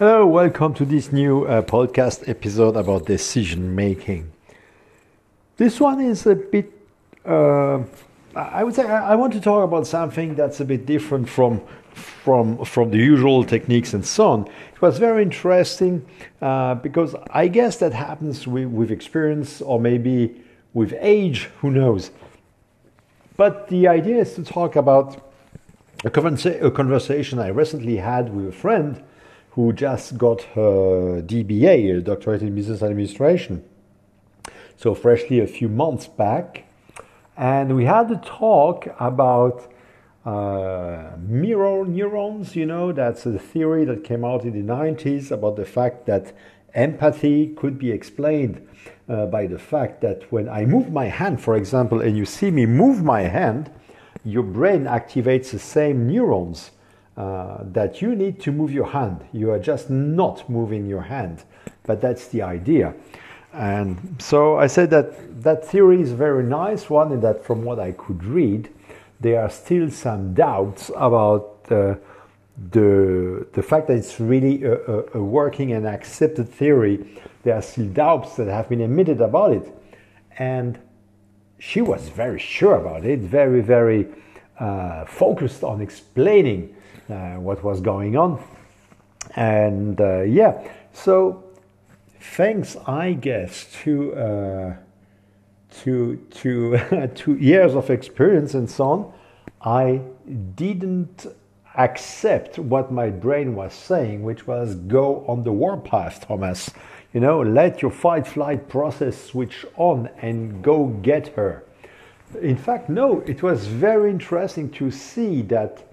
Hello, welcome to this new uh, podcast episode about decision making. This one is a bit, uh, I would say, I want to talk about something that's a bit different from from from the usual techniques and so on. It was very interesting uh, because I guess that happens with, with experience or maybe with age, who knows. But the idea is to talk about a, a conversation I recently had with a friend who just got her DBA, a doctorate in business administration. So, freshly a few months back. And we had a talk about uh, mirror neurons. You know, that's a theory that came out in the 90s about the fact that empathy could be explained uh, by the fact that when I move my hand, for example, and you see me move my hand, your brain activates the same neurons uh, that you need to move your hand. You are just not moving your hand, but that's the idea. And so I said that that theory is a very nice one, and that from what I could read, there are still some doubts about uh, the the fact that it's really a, a, a, working and accepted theory. There are still doubts that have been emitted about it, and she was very sure about it, very very uh, focused on explaining uh, what was going on. And uh, yeah, so thanks, I guess, to uh, to to two years of experience and so on, I didn't accept what my brain was saying, which was go on the warpath, Thomas. You know, let your fight flight process switch on and go get her. In fact, no, it was very interesting to see that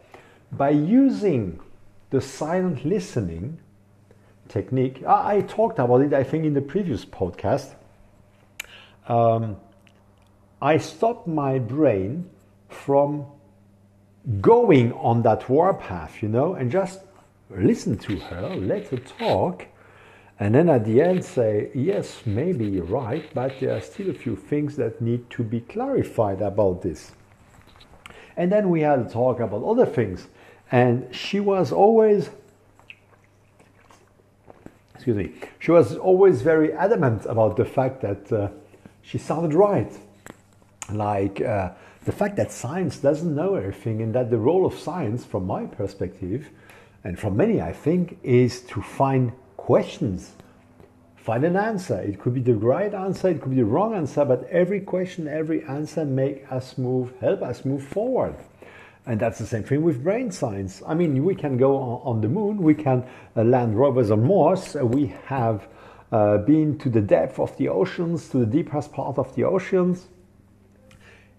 by using the silent listening technique, I, I talked about it, I think, in the previous podcast. Um, I stopped my brain from going on that warpath, you know, and just listen to her, let her talk, and then at the end say, yes, maybe you're right, but there are still a few things that need to be clarified about this. And then we had a talk about other things. And she was always, excuse me, she was always very adamant about the fact that uh, she sounded right. Like uh, the fact that science doesn't know everything, and that the role of science, from my perspective, and from many, I think, is to find questions, find an answer. It could be the right answer, it could be the wrong answer, but every question, every answer make us move, help us move forward. And that's the same thing with brain science. I mean, we can go on, the moon, we can uh, land rovers on Mars, we have uh, been to the depth of the oceans, to the deepest part of the oceans,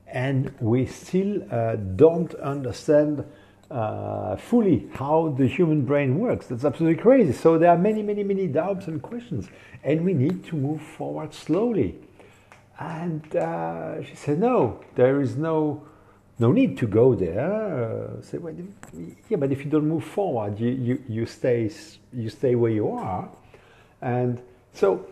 and we still uh, don't understand uh, fully how the human brain works. That's absolutely crazy. So there are many, many, many doubts and questions, and we need to move forward slowly. And uh, she said, No, there is no no need to go there. Uh, say, well, yeah, but if you don't move forward, you, you, you, stay, you stay where you are. And so,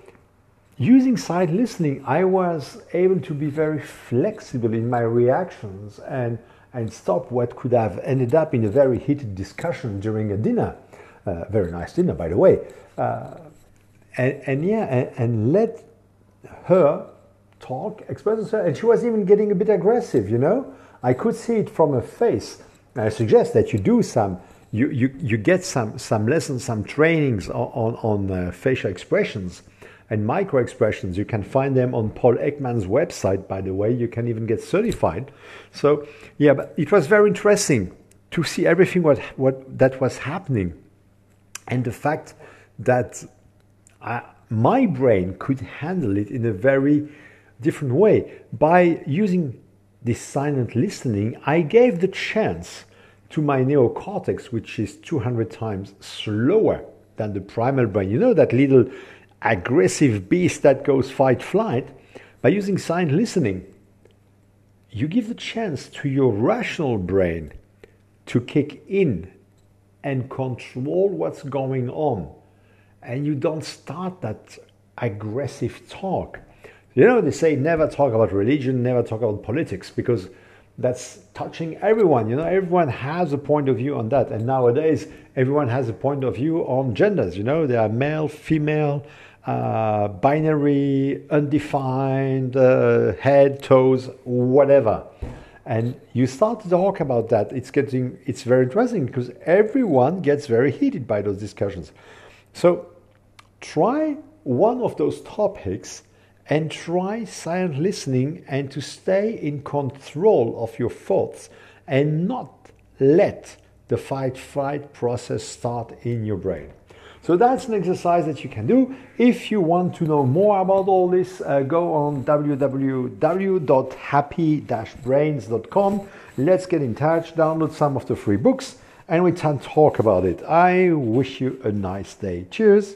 using silent listening, I was able to be very flexible in my reactions and, and stop what could have ended up in a very heated discussion during a dinner. Uh, very nice dinner, by the way. Uh, and, and, yeah, and, and let her talk, express herself. And she was even getting a bit aggressive, you know? I could see it from her face. I suggest that you do some, you, you, you get some, some lessons, some trainings on, on, on uh, facial expressions and micro expressions. You can find them on Paul Ekman's website, by the way. You can even get certified. So, yeah, but it was very interesting to see everything what, what that was happening and the fact that I, my brain could handle it in a very different way by using this silent listening, I gave the chance to my neocortex, which is 200 times slower than the primal brain. You know that little aggressive beast that goes fight flight? By using silent listening, you give the chance to your rational brain to kick in and control what's going on. And you don't start that aggressive talk. You know, they say never talk about religion, never talk about politics, because that's touching everyone. You know, everyone has a point of view on that. And nowadays, everyone has a point of view on genders. You know, there are male, female, uh, binary, undefined, uh, head, toes, whatever. And you start to talk about that. It's getting, it's very interesting because everyone gets very heated by those discussions. So try one of those topics and try silent listening and to stay in control of your thoughts and not let the fight flight process start in your brain. So that's an exercise that you can do. If you want to know more about all this, uh, go on www.happy-brains.com. Let's get in touch, download some of the free books, and we can talk about it. I wish you a nice day. Cheers.